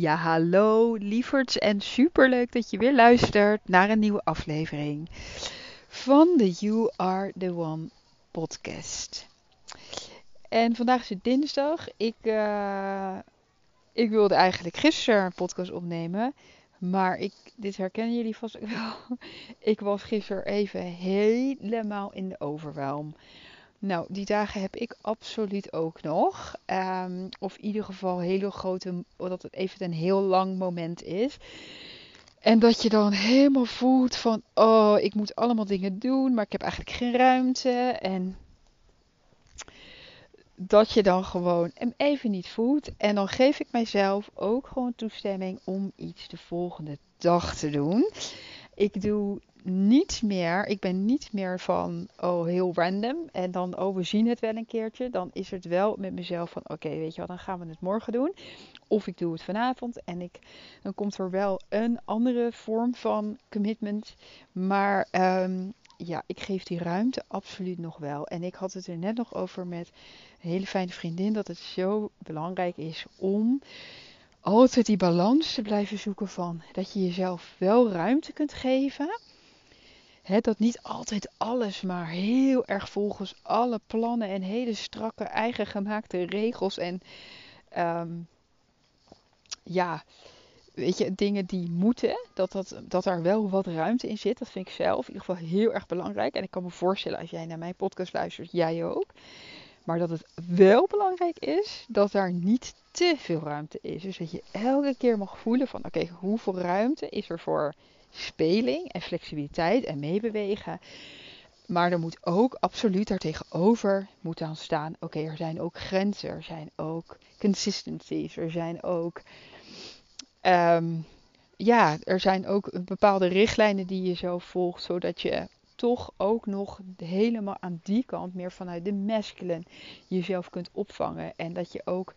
Ja, hallo lieverds en superleuk dat je weer luistert naar een nieuwe aflevering van de You Are The One podcast. En vandaag is het dinsdag. Ik, uh, ik wilde eigenlijk gisteren een podcast opnemen, maar ik, dit herkennen jullie vast wel. Ik was gisteren even helemaal in de overwhelm. Nou, die dagen heb ik absoluut ook nog. Um, of in ieder geval hele grote, dat het even een heel lang moment is. En dat je dan helemaal voelt van, oh, ik moet allemaal dingen doen, maar ik heb eigenlijk geen ruimte. En dat je dan gewoon hem even niet voelt. En dan geef ik mijzelf ook gewoon toestemming om iets de volgende dag te doen. Ik doe niet meer, ik ben niet meer van, oh, heel random. En dan, oh, we zien het wel een keertje. Dan is het wel met mezelf van, oké, weet je wat, dan gaan we het morgen doen. Of ik doe het vanavond. En ik, dan komt er wel een andere vorm van commitment. Maar um, ja, ik geef die ruimte absoluut nog wel. En ik had het er net nog over met een hele fijne vriendin. Dat het zo belangrijk is om altijd die balans te blijven zoeken van dat je jezelf wel ruimte kunt geven dat niet altijd alles maar heel erg volgens alle plannen en hele strakke eigen gemaakte regels en um, ja, weet je, dingen die moeten, dat, dat, dat daar wel wat ruimte in zit. Dat vind ik zelf in ieder geval heel erg belangrijk. En ik kan me voorstellen als jij naar mijn podcast luistert, jij ook. Maar dat het wel belangrijk is dat daar niet te veel ruimte is. Dus dat je elke keer mag voelen van oké, hoeveel ruimte is er voor speling en flexibiliteit en meebewegen. Maar er moet ook absoluut daartegenover moeten aan staan. Oké, er zijn ook grenzen, er zijn ook consistencies, er zijn ook. Um, ja, er zijn ook bepaalde richtlijnen die je zo volgt, zodat je toch ook nog helemaal aan die kant meer vanuit de masculine jezelf kunt opvangen. En dat je ook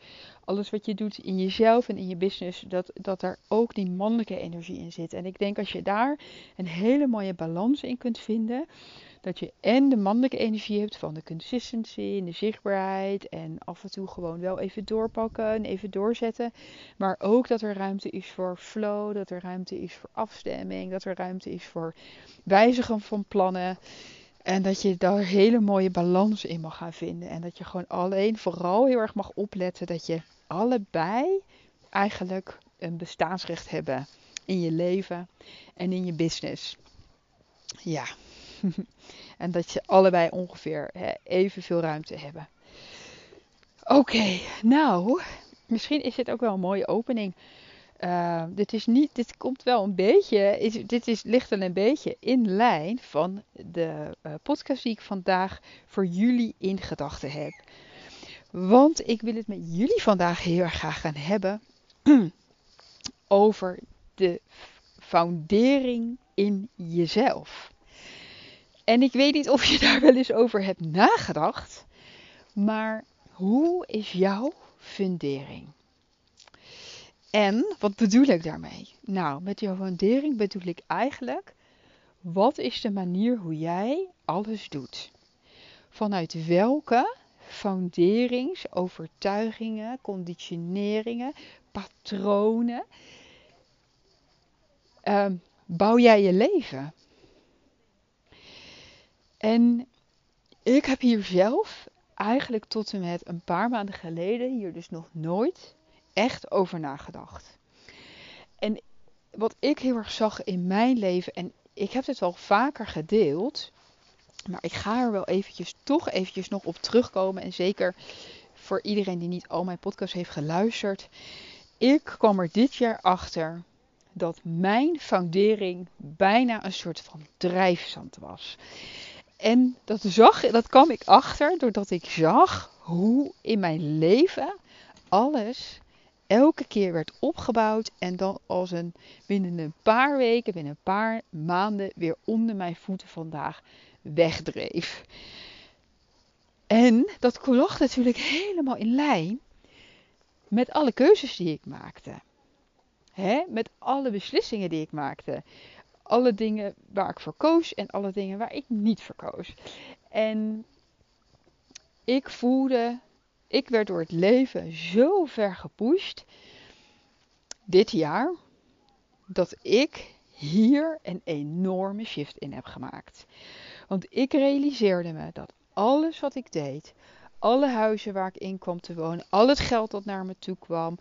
alles wat je doet in jezelf en in je business, dat, dat daar ook die mannelijke energie in zit. En ik denk als je daar een hele mooie balans in kunt vinden, dat je en de mannelijke energie hebt van de consistency en de zichtbaarheid en af en toe gewoon wel even doorpakken en even doorzetten. Maar ook dat er ruimte is voor flow, dat er ruimte is voor afstemming, dat er ruimte is voor wijzigen van plannen. En dat je daar hele mooie balans in mag gaan vinden. En dat je gewoon alleen vooral heel erg mag opletten dat je allebei eigenlijk een bestaansrecht hebben in je leven en in je business. Ja. en dat je allebei ongeveer hè, evenveel ruimte hebben. Oké, nou, misschien is dit ook wel een mooie opening. Uh, dit, is niet, dit komt wel een beetje, is, dit is, ligt wel een beetje in lijn van de uh, podcast die ik vandaag voor jullie in gedachten heb. Want ik wil het met jullie vandaag heel erg graag gaan hebben over de foundering in jezelf. En ik weet niet of je daar wel eens over hebt nagedacht, maar hoe is jouw fundering? En wat bedoel ik daarmee? Nou, met jouw fundering bedoel ik eigenlijk, wat is de manier hoe jij alles doet? Vanuit welke founderings, overtuigingen, conditioneringen, patronen um, bouw jij je leven? En ik heb hier zelf eigenlijk tot en met een paar maanden geleden hier dus nog nooit echt over nagedacht. En wat ik heel erg zag in mijn leven, en ik heb het al vaker gedeeld, maar ik ga er wel eventjes, toch eventjes nog op terugkomen. En zeker voor iedereen die niet al mijn podcast heeft geluisterd. Ik kwam er dit jaar achter dat mijn foundering bijna een soort van drijfzand was. En dat, zag, dat kwam ik achter doordat ik zag hoe in mijn leven alles elke keer werd opgebouwd en dan als een binnen een paar weken, binnen een paar maanden weer onder mijn voeten vandaag wegdreef. En dat lag natuurlijk helemaal in lijn met alle keuzes die ik maakte. Hè? Met alle beslissingen die ik maakte alle dingen waar ik voor koos en alle dingen waar ik niet voor koos. En ik voelde, ik werd door het leven zo ver gepusht. dit jaar dat ik hier een enorme shift in heb gemaakt. Want ik realiseerde me dat alles wat ik deed, alle huizen waar ik in kwam te wonen, al het geld dat naar me toe kwam,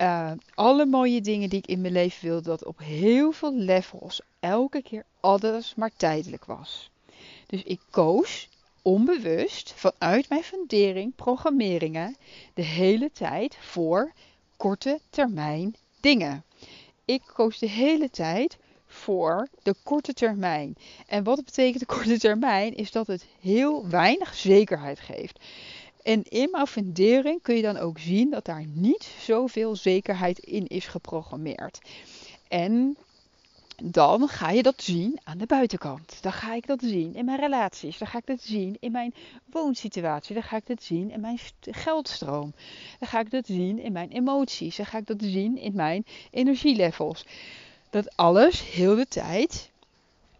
uh, alle mooie dingen die ik in mijn leven wilde, dat op heel veel levels elke keer alles maar tijdelijk was. Dus ik koos onbewust vanuit mijn fundering, programmeringen, de hele tijd voor korte termijn dingen. Ik koos de hele tijd voor de korte termijn. En wat betekent de korte termijn? Is dat het heel weinig zekerheid geeft. En in mijn fundering kun je dan ook zien dat daar niet zoveel zekerheid in is geprogrammeerd. En dan ga je dat zien aan de buitenkant. Dan ga ik dat zien in mijn relaties. Dan ga ik dat zien in mijn woonsituatie. Dan ga ik dat zien in mijn geldstroom. Dan ga ik dat zien in mijn emoties. Dan ga ik dat zien in mijn energielevels. Dat alles heel de tijd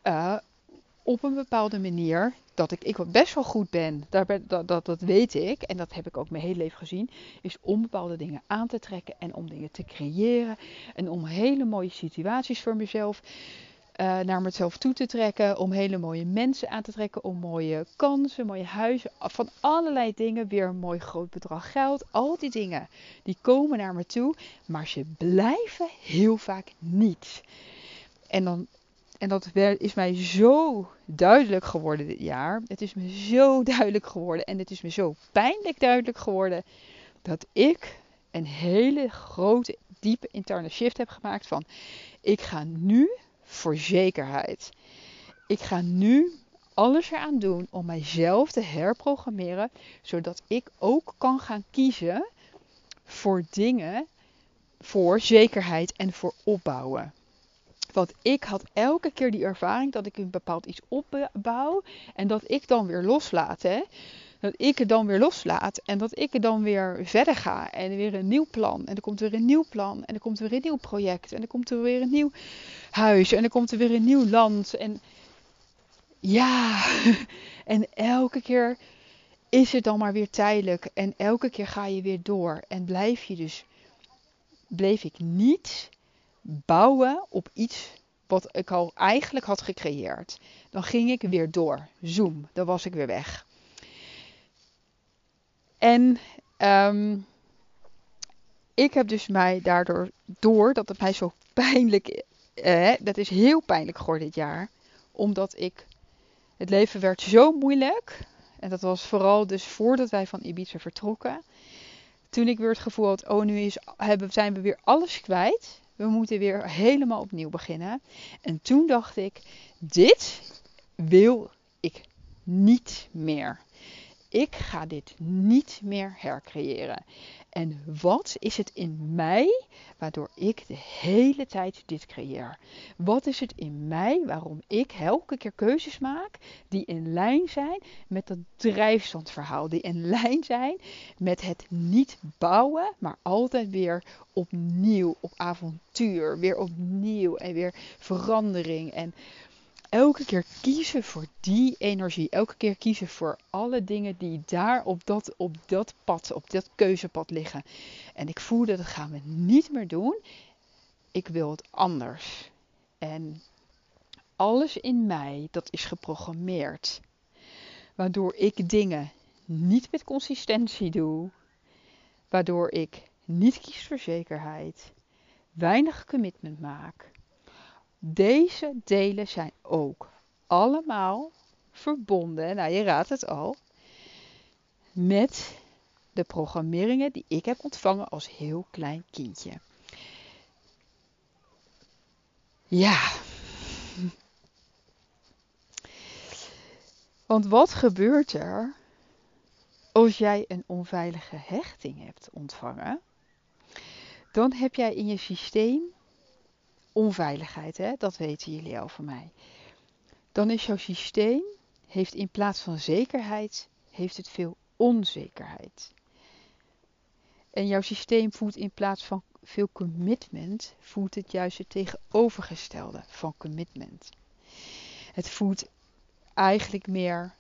uh, op een bepaalde manier dat ik, ik best wel goed ben, daar dat, dat, dat weet ik en dat heb ik ook mijn hele leven gezien, is om bepaalde dingen aan te trekken en om dingen te creëren en om hele mooie situaties voor mezelf uh, naar mezelf toe te trekken, om hele mooie mensen aan te trekken, om mooie kansen, mooie huizen, van allerlei dingen, weer een mooi groot bedrag geld, al die dingen, die komen naar me toe, maar ze blijven heel vaak niet. En dan en dat is mij zo duidelijk geworden dit jaar. Het is me zo duidelijk geworden. En het is me zo pijnlijk duidelijk geworden. Dat ik een hele grote, diepe interne shift heb gemaakt van. Ik ga nu voor zekerheid. Ik ga nu alles eraan doen om mijzelf te herprogrammeren. Zodat ik ook kan gaan kiezen voor dingen. Voor zekerheid en voor opbouwen. Want ik had elke keer die ervaring dat ik een bepaald iets opbouw en dat ik dan weer loslaat. Hè? Dat ik het dan weer loslaat en dat ik er dan weer verder ga en weer een nieuw plan. En er komt weer een nieuw plan en er komt weer een nieuw project en er komt er weer een nieuw huis en er komt er weer een nieuw land. En ja, en elke keer is het dan maar weer tijdelijk en elke keer ga je weer door en blijf je dus, bleef ik niet bouwen op iets wat ik al eigenlijk had gecreëerd. Dan ging ik weer door. Zoom, dan was ik weer weg. En um, ik heb dus mij daardoor, door dat het mij zo pijnlijk, eh, dat is heel pijnlijk geworden dit jaar, omdat ik, het leven werd zo moeilijk. En dat was vooral dus voordat wij van Ibiza vertrokken. Toen ik weer het gevoel had, oh nu is, hebben, zijn we weer alles kwijt we moeten weer helemaal opnieuw beginnen. En toen dacht ik, dit wil ik niet meer. Ik ga dit niet meer hercreëren. En wat is het in mij waardoor ik de hele tijd dit creëer? Wat is het in mij waarom ik elke keer keuzes maak die in lijn zijn met dat drijfstandverhaal, die in lijn zijn met het niet bouwen, maar altijd weer opnieuw op avontuur, weer opnieuw en weer verandering en elke keer kiezen voor die energie. Elke keer kiezen voor alle dingen die daar op dat, op dat pad, op dat keuzepad liggen. En ik voelde dat gaan we niet meer doen. Ik wil het anders. En alles in mij, dat is geprogrammeerd. Waardoor ik dingen niet met consistentie doe. Waardoor ik niet kies voor zekerheid. Weinig commitment maak deze delen zijn ook allemaal verbonden, nou je raadt het al, met de programmeringen die ik heb ontvangen als heel klein kindje. Ja. Want wat gebeurt er als jij een onveilige hechting hebt ontvangen? Dan heb jij in je systeem onveiligheid, hè? dat weten jullie al van mij. Dan is jouw systeem, heeft in plaats van zekerheid, heeft het veel onzekerheid. En jouw systeem voelt in plaats van veel commitment, voelt het juist het tegenovergestelde van commitment. Het voelt eigenlijk meer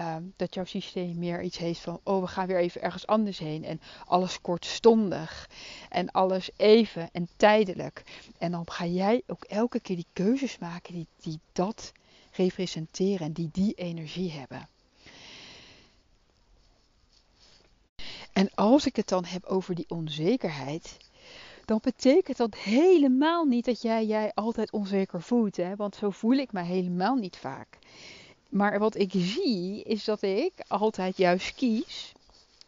ehm, dat jouw systeem meer iets heeft van, oh we gaan weer even ergens anders heen en alles kortstondig en alles even en tijdelijk. En dan ga jij ook elke keer die keuzes maken die, die dat representeren en die die energie hebben. En als ik het dan heb over die onzekerheid, dan betekent dat helemaal niet dat jij jij altijd onzeker voelt. Hè? Want zo voel ik me helemaal niet vaak. Maar wat ik zie is dat ik altijd juist kies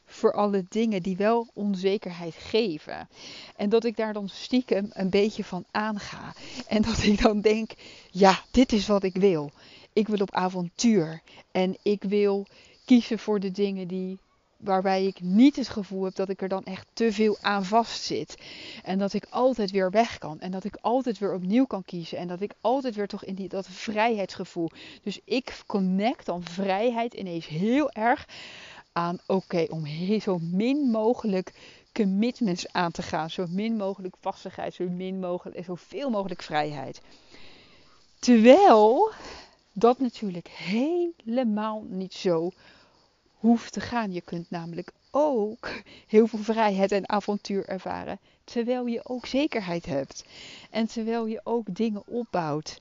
voor alle dingen die wel onzekerheid geven. En dat ik daar dan stiekem een beetje van aanga. En dat ik dan denk, ja, dit is wat ik wil. Ik wil op avontuur. En ik wil kiezen voor de dingen die waarbij ik niet het gevoel heb dat ik er dan echt te veel aan vast zit. En dat ik altijd weer weg kan. En dat ik altijd weer opnieuw kan kiezen. En dat ik altijd weer toch in die, dat vrijheidsgevoel. Dus ik connect dan vrijheid ineens heel erg aan oké, om zo min mogelijk commitments aan te gaan. Zo min mogelijk vastigheid, zo min mogelijk, zoveel mogelijk vrijheid. Terwijl dat natuurlijk helemaal niet zo hoeft te gaan. Je kunt namelijk ook heel veel vrijheid en avontuur ervaren. Terwijl je ook zekerheid hebt. En terwijl je ook dingen opbouwt.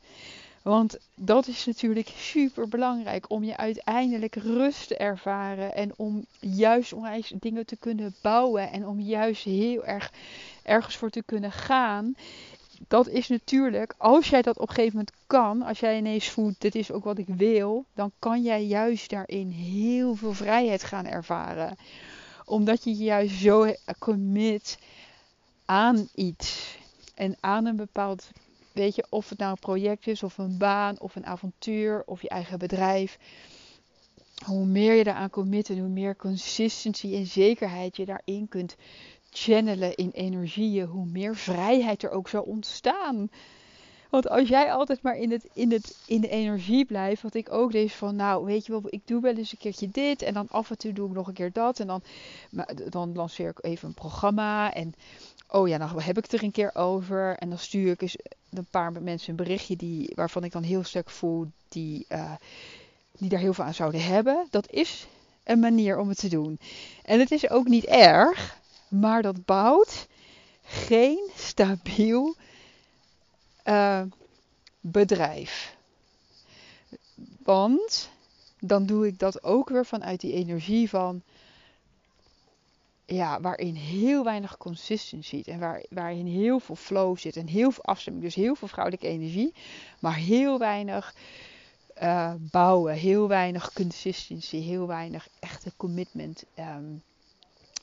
Want dat is natuurlijk super belangrijk om je uiteindelijk rust te ervaren. En om juist onwijs dingen te kunnen bouwen. En om juist heel erg ergens voor te kunnen gaan dat is natuurlijk, als jij dat op een gegeven moment kan, als jij ineens voelt, dit is ook wat ik wil, dan kan jij juist daarin heel veel vrijheid gaan ervaren. Omdat je juist zo commit aan iets en aan een bepaald, weet je, of het nou een project is, of een baan, of een avontuur, of je eigen bedrijf. Hoe meer je daaraan commit en hoe meer consistency en zekerheid je daarin kunt channelen in energieën, hoe meer vrijheid er ook zal ontstaan. Want als jij altijd maar in, het, in, het, in de energie blijft, wat ik ook deed van, nou weet je wel, ik doe wel eens een keertje dit en dan af en toe doe ik nog een keer dat en dan, dan lanceer ik even een programma en oh ja, dan heb ik het er een keer over en dan stuur ik eens een paar mensen een berichtje die, waarvan ik dan heel sterk voel die, uh, die daar heel veel aan zouden hebben. Dat is een manier om het te doen. En het is ook niet erg. Maar dat bouwt geen stabiel uh, bedrijf. Want dan doe ik dat ook weer vanuit die energie van. Ja, waarin heel weinig consistency zit. En waar, waarin heel veel flow zit. En heel veel afstemming. Dus heel veel vrouwelijke energie. Maar heel weinig uh, bouwen. Heel weinig consistency. Heel weinig echte commitment. Um,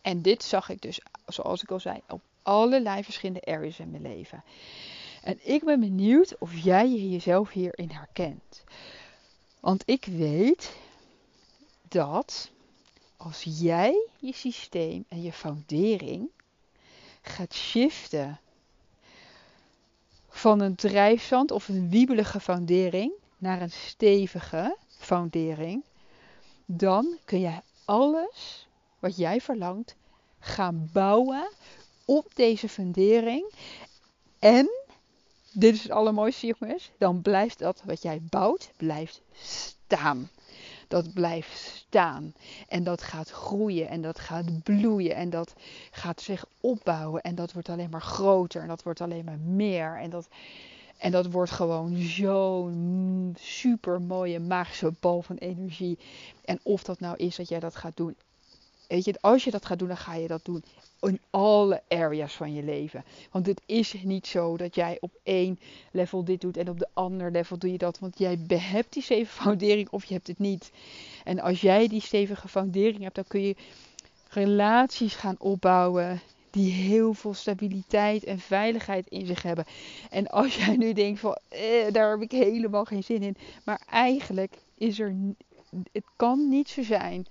en dit zag ik dus, zoals ik al zei, op allerlei verschillende areas in mijn leven. En ik ben benieuwd of jij jezelf hierin herkent. Want ik weet dat als jij je systeem en je foundering gaat shiften van een drijfzand of een wiebelige foundering naar een stevige foundering, dan kun je alles wat jij verlangt gaan bouwen op deze fundering. En, dit is het allermooiste jongens, dan blijft dat wat jij bouwt, blijft staan. Dat blijft staan. En dat gaat groeien en dat gaat bloeien en dat gaat zich opbouwen. En dat wordt alleen maar groter en dat wordt alleen maar meer. En dat, en dat wordt gewoon zo'n super mooie magische bal van energie. En of dat nou is dat jij dat gaat doen Weet je, als je dat gaat doen, dan ga je dat doen in alle areas van je leven. Want het is niet zo dat jij op één level dit doet en op de ander level doe je dat. Want jij hebt die stevige foundering of je hebt het niet. En als jij die stevige foundering hebt, dan kun je relaties gaan opbouwen die heel veel stabiliteit en veiligheid in zich hebben. En als jij nu denkt van, eh, daar heb ik helemaal geen zin in. Maar eigenlijk is er, het kan niet zo zijn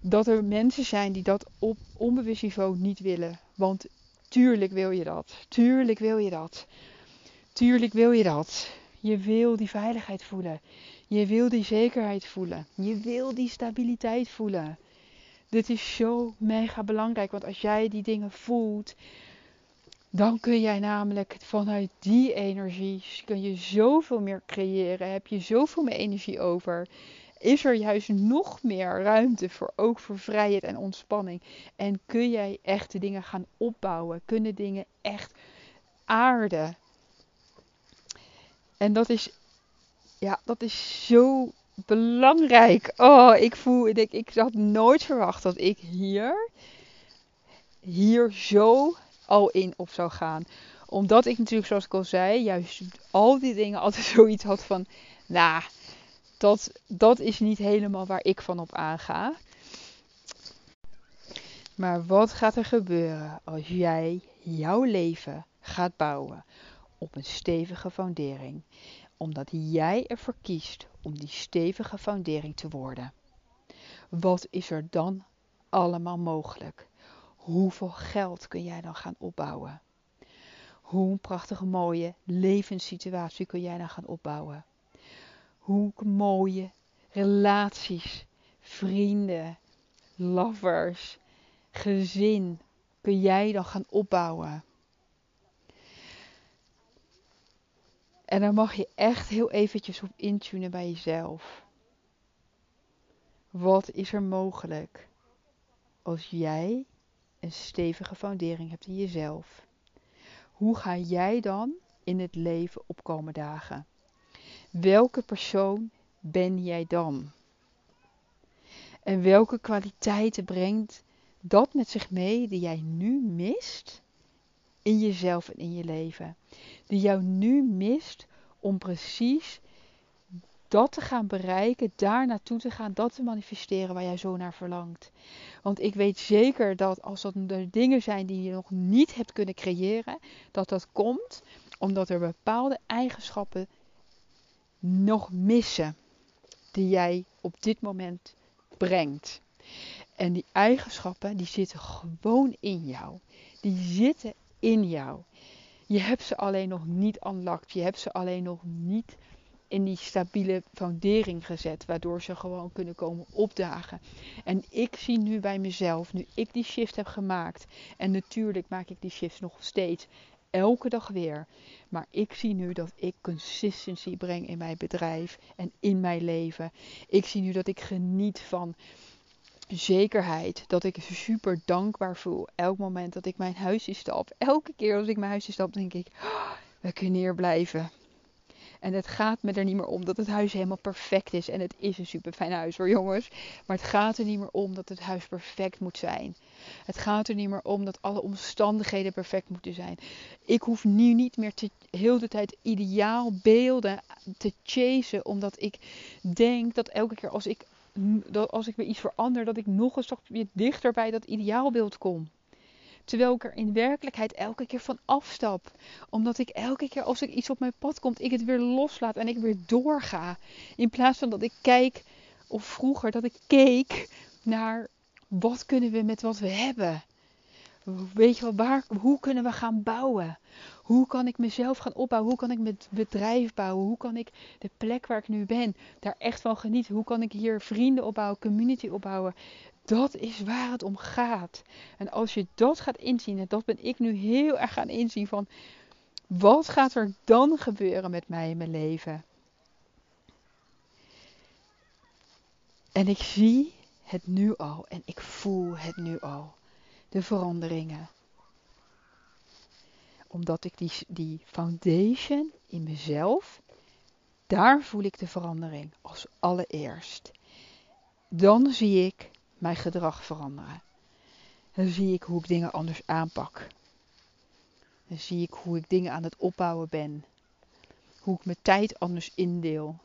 dat er mensen zijn die dat op onbewust niveau niet willen. Want tuurlijk wil je dat. Tuurlijk wil je dat. Tuurlijk wil je dat. Je wil die veiligheid voelen. Je wil die zekerheid voelen. Je wil die stabiliteit voelen. Dit is zo mega belangrijk. Want als jij die dingen voelt, dan kun jij namelijk vanuit die energie kun je zoveel meer creëren. Heb je zoveel meer energie over. Is er juist nog meer ruimte voor ook voor vrijheid en ontspanning. En kun jij echt de dingen gaan opbouwen? Kunnen dingen echt aarden? En dat is, ja, dat is zo belangrijk. Oh, ik voel, ik, ik had nooit verwacht dat ik hier, hier zo al in op zou gaan. Omdat ik natuurlijk, zoals ik al zei, juist al die dingen altijd zoiets had van, nou, dat, dat is niet helemaal waar ik van op aanga. Maar wat gaat er gebeuren als jij jouw leven gaat bouwen op een stevige fundering? Omdat jij ervoor kiest om die stevige fundering te worden. Wat is er dan allemaal mogelijk? Hoeveel geld kun jij dan gaan opbouwen? Hoe een prachtige mooie levenssituatie kun jij dan gaan opbouwen? Hoe mooie relaties, vrienden, lovers, gezin kun jij dan gaan opbouwen? En dan mag je echt heel eventjes op intunen bij jezelf. Wat is er mogelijk als jij een stevige foundering hebt in jezelf? Hoe ga jij dan in het leven opkomen dagen? Welke persoon ben jij dan? En welke kwaliteiten brengt dat met zich mee die jij nu mist in jezelf en in je leven? Die jou nu mist om precies dat te gaan bereiken, daar naartoe te gaan, dat te manifesteren waar jij zo naar verlangt. Want ik weet zeker dat als dat er dingen zijn die je nog niet hebt kunnen creëren, dat dat komt omdat er bepaalde eigenschappen nog missen die jij op dit moment brengt. En die eigenschappen die zitten gewoon in jou. Die zitten in jou. Je hebt ze alleen nog niet unlocked. Je hebt ze alleen nog niet in die stabiele foundering gezet, waardoor ze gewoon kunnen komen opdagen. En ik zie nu bij mezelf, nu ik die shift heb gemaakt, en natuurlijk maak ik die shift nog steeds elke dag weer, maar ik zie nu dat ik consistency breng in mijn bedrijf en in mijn leven. Ik zie nu dat ik geniet van zekerheid. Dat ik super dankbaar voel. Elk moment dat ik mijn huisje stap. Elke keer als ik mijn huisje stap, denk ik: oh, we kunnen hier blijven. En het gaat me er niet meer om dat het huis helemaal perfect is. En het is een super fijn huis hoor, jongens. Maar het gaat er niet meer om dat het huis perfect moet zijn. Het gaat er niet meer om dat alle omstandigheden perfect moeten zijn. Ik hoef nu niet meer te, heel de tijd ideaal beelden te chasen. Omdat ik denk dat elke keer als ik, dat als ik weer iets verander, dat ik nog een stap weer dichter bij dat ideaalbeeld kom. Terwijl ik er in werkelijkheid elke keer van afstap. Omdat ik elke keer als er iets op mijn pad komt, ik het weer loslaat en ik weer doorga. In plaats van dat ik kijk, of vroeger dat ik keek naar wat kunnen we met wat we hebben. Weet je wel, hoe kunnen we gaan bouwen? Hoe kan ik mezelf gaan opbouwen? Hoe kan ik mijn bedrijf bouwen? Hoe kan ik de plek waar ik nu ben daar echt van genieten? Hoe kan ik hier vrienden opbouwen, community opbouwen? Dat is waar het om gaat. En als je dat gaat inzien, en dat ben ik nu heel erg gaan inzien van wat gaat er dan gebeuren met mij in mijn leven? En ik zie het nu al en ik voel het nu al. De veranderingen. Omdat ik die, die foundation in mezelf, daar voel ik de verandering als allereerst. Dan zie ik mijn gedrag veranderen. Dan zie ik hoe ik dingen anders aanpak. Dan zie ik hoe ik dingen aan het opbouwen ben. Hoe ik mijn tijd anders indeel.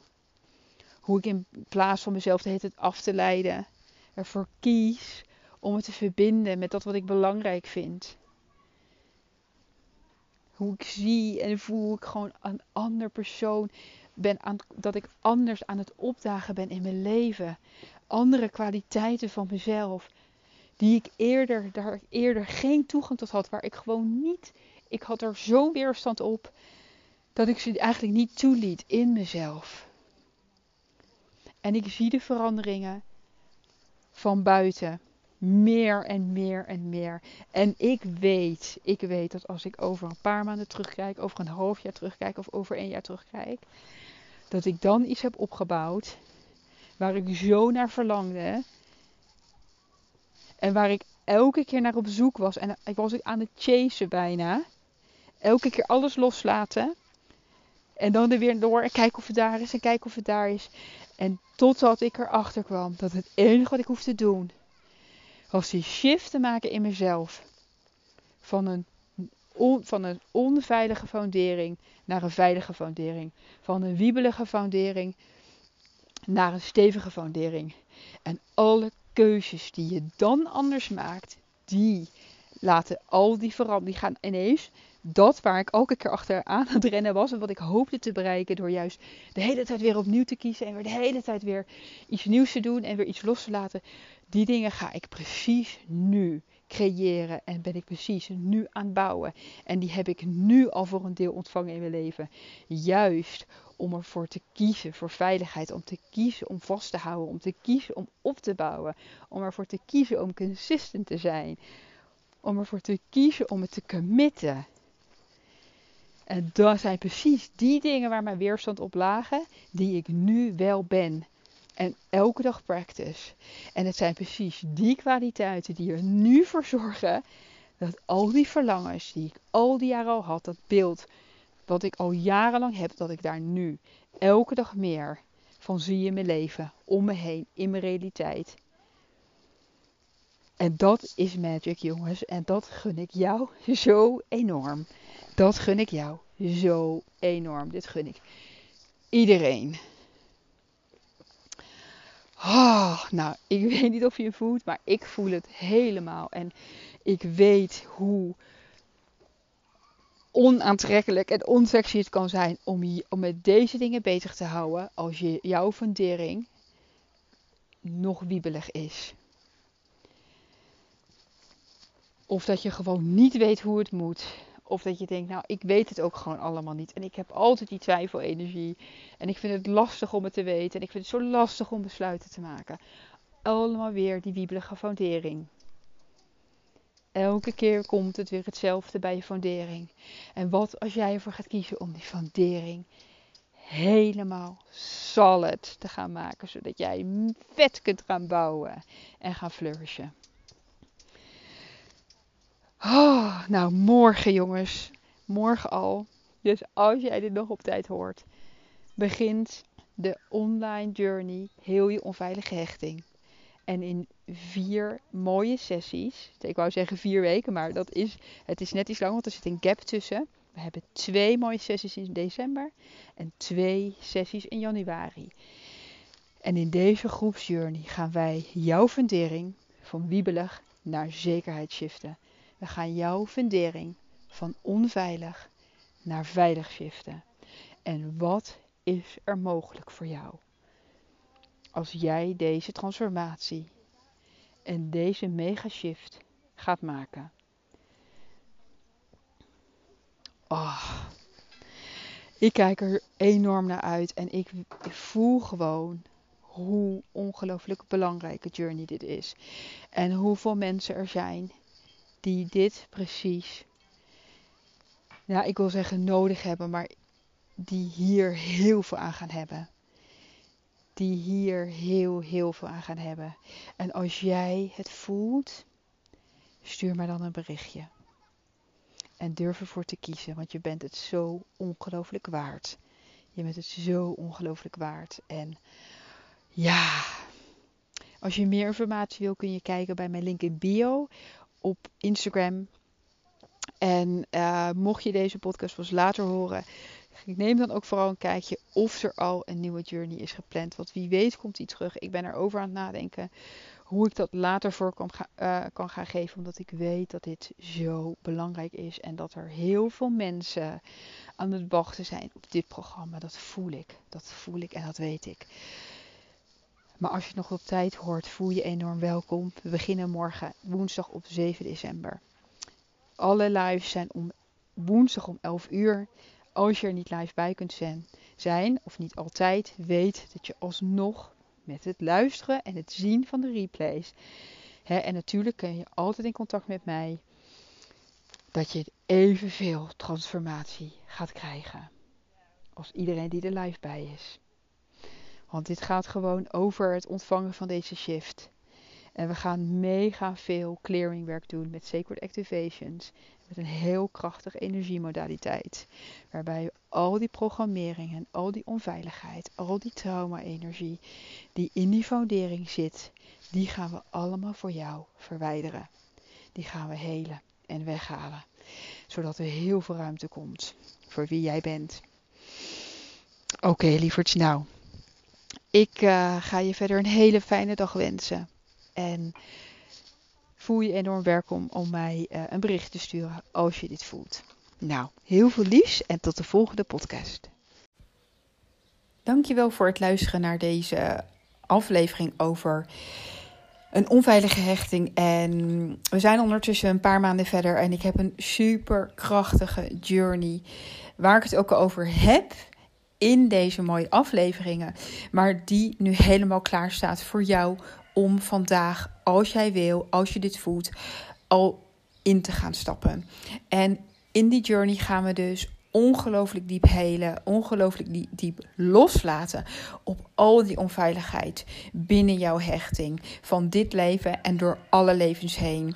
Hoe ik in plaats van mezelf de hele af te leiden, ervoor kies om het te verbinden met dat wat ik belangrijk vind. Hoe ik zie en voel ik gewoon een ander persoon ben aan, dat ik anders aan het opdagen ben in mijn leven andere kwaliteiten van mezelf. Die ik eerder, daar eerder geen toegang tot had. Waar ik gewoon niet, ik had er zo'n weerstand op. Dat ik ze eigenlijk niet toeliet in mezelf. En ik zie de veranderingen van buiten. Meer en meer en meer. En ik weet, ik weet dat als ik over een paar maanden terugkijk, over een half jaar terugkijk of over een jaar terugkijk, dat ik dan iets heb opgebouwd waar ik zo naar verlangde. En waar ik elke keer naar op zoek was. En ik was aan het chasen bijna. Elke keer alles loslaten. En dan er weer door en kijken of het daar is en kijken of het daar is. En totdat ik erachter kwam dat het enige wat ik hoefde te doen was die shift te maken in mezelf. Van een, van een onveilige foundering naar een veilige foundering. Van een wiebelige foundering naar een stevige foundering. En alle keuzes die je dan anders maakt, die laten al die veranderen. Die gaan ineens dat waar ik elke keer achteraan aan het rennen was. En wat ik hoopte te bereiken door juist de hele tijd weer opnieuw te kiezen. En weer de hele tijd weer iets nieuws te doen en weer iets los te laten. Die dingen ga ik precies nu creëren en ben ik precies nu aan het bouwen. En die heb ik nu al voor een deel ontvangen in mijn leven. Juist om ervoor te kiezen voor veiligheid, om te kiezen om vast te houden, om te kiezen om op te bouwen, om ervoor te kiezen om consistent te zijn, om ervoor te kiezen om het te committen. En dat zijn precies die dingen waar mijn weerstand op lagen, die ik nu wel ben. En elke dag practice. En het zijn precies die kwaliteiten die er nu voor zorgen dat al die verlangens die ik al die jaren al had, dat beeld wat ik al jarenlang heb, dat ik daar nu elke dag meer van zie in mijn leven, om me heen, in mijn realiteit. En dat is magic, jongens. En dat gun ik jou zo enorm. Dat gun ik jou zo enorm. Dit gun ik iedereen. Oh, nou, ik weet niet of je het voelt, maar ik voel het helemaal. En ik weet hoe onaantrekkelijk en onsexy het kan zijn om, je, om met deze dingen bezig te houden als je, jouw fundering nog wiebelig is. Of dat je gewoon niet weet hoe het moet. Of dat je denkt, nou, ik weet het ook gewoon allemaal niet. En ik heb altijd die twijfelenergie. En ik vind het lastig om het te weten. En ik vind het zo lastig om besluiten te maken. Allemaal weer die wiebelige foundering. Elke keer komt het weer hetzelfde bij je foundering. En wat als jij ervoor gaat kiezen om die foundering helemaal solid te gaan maken. Zodat jij vet kunt gaan bouwen en gaan flourishen. Oh, nou, morgen jongens. Morgen al. Dus als jij dit nog op tijd hoort, begint de online journey heel je onveilige hechting. En in vier mooie sessies, ik wou zeggen vier weken, maar dat is, het is net iets langer, want er zit een gap tussen. We hebben twee mooie sessies in december en twee sessies in januari. En in deze groepsjourney gaan wij jouw fundering van wiebelig naar zekerheid shiften. We gaan jouw fundering van onveilig naar veilig shiften. En wat is er mogelijk voor jou? Als jij deze transformatie en deze mega shift gaat maken. Oh, ik kijk er enorm naar uit en ik, ik voel gewoon hoe ongelooflijk belangrijke journey dit is. En hoeveel mensen er zijn die dit precies, ja, ik wil zeggen nodig hebben, maar die hier heel veel aan gaan hebben. Die hier heel, heel veel aan gaan hebben. En als jij het voelt, stuur mij dan een berichtje. En durf ervoor te kiezen, want je bent het zo ongelooflijk waard. Je bent het zo ongelooflijk waard. En ja, als je meer informatie wil, kun je kijken bij mijn link in bio op Instagram. En uh, mocht je deze podcast pas later horen, neem dan ook vooral een kijkje of er al een nieuwe journey is gepland. Want wie weet komt die terug. Ik ben erover aan het nadenken hoe ik dat later voor kan, uh, kan gaan geven. Omdat ik weet dat dit zo belangrijk is. En dat er heel veel mensen aan het wachten zijn op dit programma. Dat voel ik. Dat voel ik en dat weet ik. Maar als je het nog op tijd hoort, voel je enorm welkom. We beginnen morgen woensdag op 7 december. Alle lives zijn om woensdag om 11 uur. Als je er niet live bij kunt zijn, of niet altijd, weet dat je alsnog met het luisteren en het zien van de replays. Hè, en natuurlijk kun je altijd in contact met mij. Dat je evenveel transformatie gaat krijgen. Als iedereen die er live bij is. Want dit gaat gewoon over het ontvangen van deze shift. En we gaan mega veel clearing werk doen met sacred activations. Met een heel krachtige energiemodaliteit. Waarbij al die programmering en al die onveiligheid, al die trauma-energie die in die foundering zit, die gaan we allemaal voor jou verwijderen. Die gaan we helen en weghalen. Zodat er heel veel ruimte komt voor wie jij bent. Oké, okay, lieverds, nou. Ik uh, ga je verder een hele fijne dag wensen. En voel je enorm welkom om mij uh, een bericht te sturen als je dit voelt. Nou, heel veel liefs en tot de volgende podcast. Dankjewel voor het luisteren naar deze aflevering over een onveilige hechting. En we zijn ondertussen een paar maanden verder en ik heb een super krachtige journey. Waar ik het ook over heb in deze mooie afleveringen. Maar die nu helemaal klaar staat voor jou om vandaag, als jij wil, als je dit voelt, al in te gaan stappen. En in die journey gaan we dus ongelooflijk diep helen, ongelooflijk diep loslaten op al die onveiligheid binnen jouw hechting van dit leven en door alle levens heen.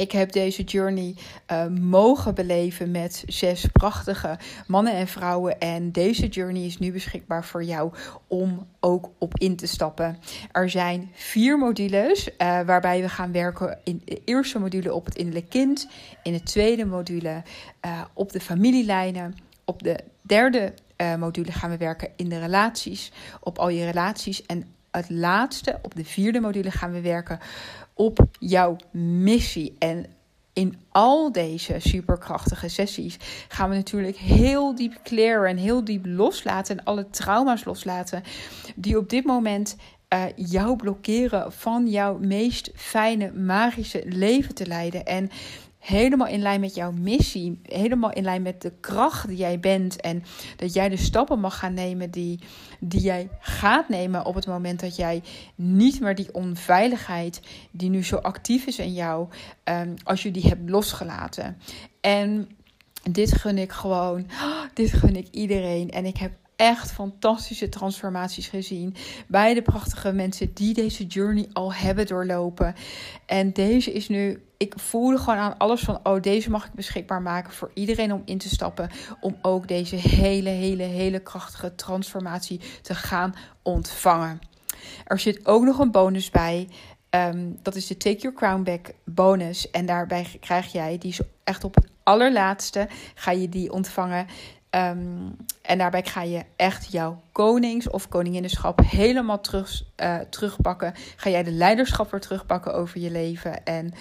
Ik heb deze journey uh, mogen beleven met zes prachtige mannen en vrouwen. En deze journey is nu beschikbaar voor jou om ook op in te stappen. Er zijn vier modules uh, waarbij we gaan werken in de eerste module op het innerlijk kind. In de tweede module uh, op de familielijnen. Op de derde module gaan we werken in de relaties. Op al je relaties. En het laatste, op de vierde module, gaan we werken op jouw missie. En in al deze superkrachtige sessies gaan we natuurlijk heel diep clearen en heel diep loslaten en alle trauma's loslaten die op dit moment uh, jou blokkeren van jouw meest fijne, magische leven te leiden. En helemaal in lijn met jouw missie, helemaal in lijn met de kracht die jij bent en dat jij de stappen mag gaan nemen die, die jij gaat nemen op het moment dat jij niet meer die onveiligheid die nu zo actief is in jou, um, als je die hebt losgelaten. En dit gun ik gewoon, dit gun ik iedereen en ik heb echt fantastische transformaties gezien bij de prachtige mensen die deze journey al hebben doorlopen. En deze is nu ik voelde gewoon aan alles van, oh, deze mag ik beschikbaar maken voor iedereen om in te stappen. Om ook deze hele, hele, hele krachtige transformatie te gaan ontvangen. Er zit ook nog een bonus bij. Ehm, dat is de Take Your Crown Back bonus. En daarbij krijg jij, die is echt op het allerlaatste, ga je die ontvangen. Ehm, en daarbij ga je echt jouw konings- of koninginnenschap helemaal terug, uh, terugpakken. Ga jij de leiderschap weer terugpakken over je leven. En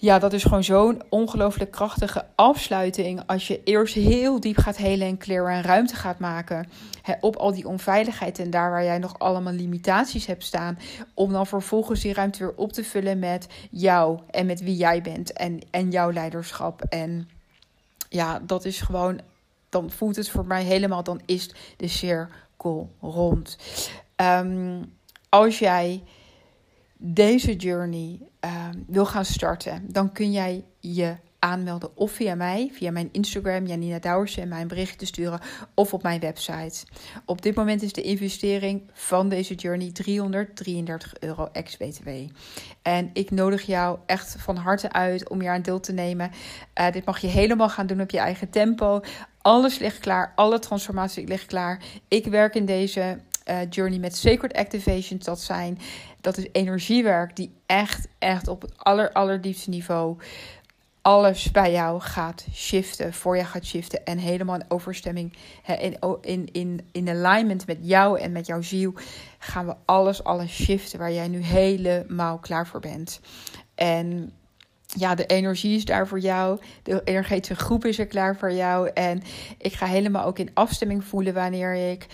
ja, dat is gewoon zo'n ongelooflijk krachtige afsluiting. Als je eerst heel diep gaat helen en clearen en ruimte gaat maken op al die onveiligheid en daar waar jij nog allemaal limitaties hebt staan. Om dan vervolgens die ruimte weer op te vullen met jou en met wie jij bent en, en jouw leiderschap. En ja, dat is gewoon, dan voelt het voor mij helemaal, dan is de cirkel rond. Um, als jij deze journey uh, wil gaan starten, dan kun jij je aanmelden of via mij, via mijn Instagram, Janina Douwersen, en mijn bericht te sturen, of op mijn website. Op dit moment is de investering van deze journey 333 euro ex-BTW. En ik nodig jou echt van harte uit om hier aan deel te nemen. Uh, dit mag je helemaal gaan doen op je eigen tempo. Alles ligt klaar, alle transformatie ligt klaar. Ik werk in deze uh, journey met sacred activations. Dat zijn, dat is energiewerk die echt, echt op het aller, allerdiepste niveau alles bij jou gaat shiften, voor jou gaat shiften en helemaal in overstemming, in, in, in, in alignment met jou en met jouw ziel, gaan we alles, alles shiften waar jij nu helemaal klaar voor bent. En ja, de energie is daar voor jou. De energetische groep is er klaar voor jou. En ik ga helemaal ook in afstemming voelen wanneer ik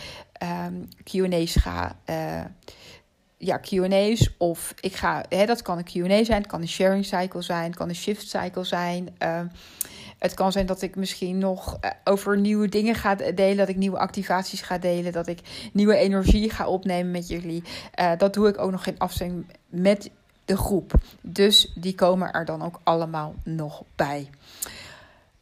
um, QA's ga. Uh, ja, QA's. Of ik ga, hè, dat kan een QA zijn, het kan een sharing cycle zijn, het kan een shift cycle zijn. Uh, het kan zijn dat ik misschien nog uh, over nieuwe dingen ga delen, dat ik nieuwe activaties ga delen, dat ik nieuwe energie ga opnemen met jullie. Uh, dat doe ik ook nog in afstemming met de groep. Dus die komen er dan ook allemaal nog bij.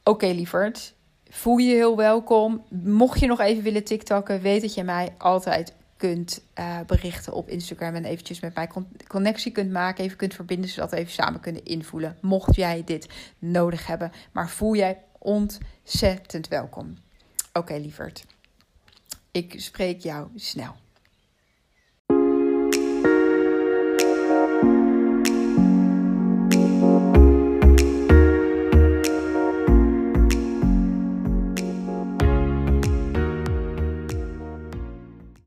Oké, okay, lieverd. Voel je heel welkom. Mocht je nog even willen TikTokken, weet dat je mij altijd kunt uh, berichten op Instagram en eventjes met mij connectie kunt maken, even kunt verbinden, zodat we even samen kunnen invoelen. Mocht jij dit nodig hebben, maar voel jij ontzettend welkom. Oké, lieverd. Ik spreek jou snel.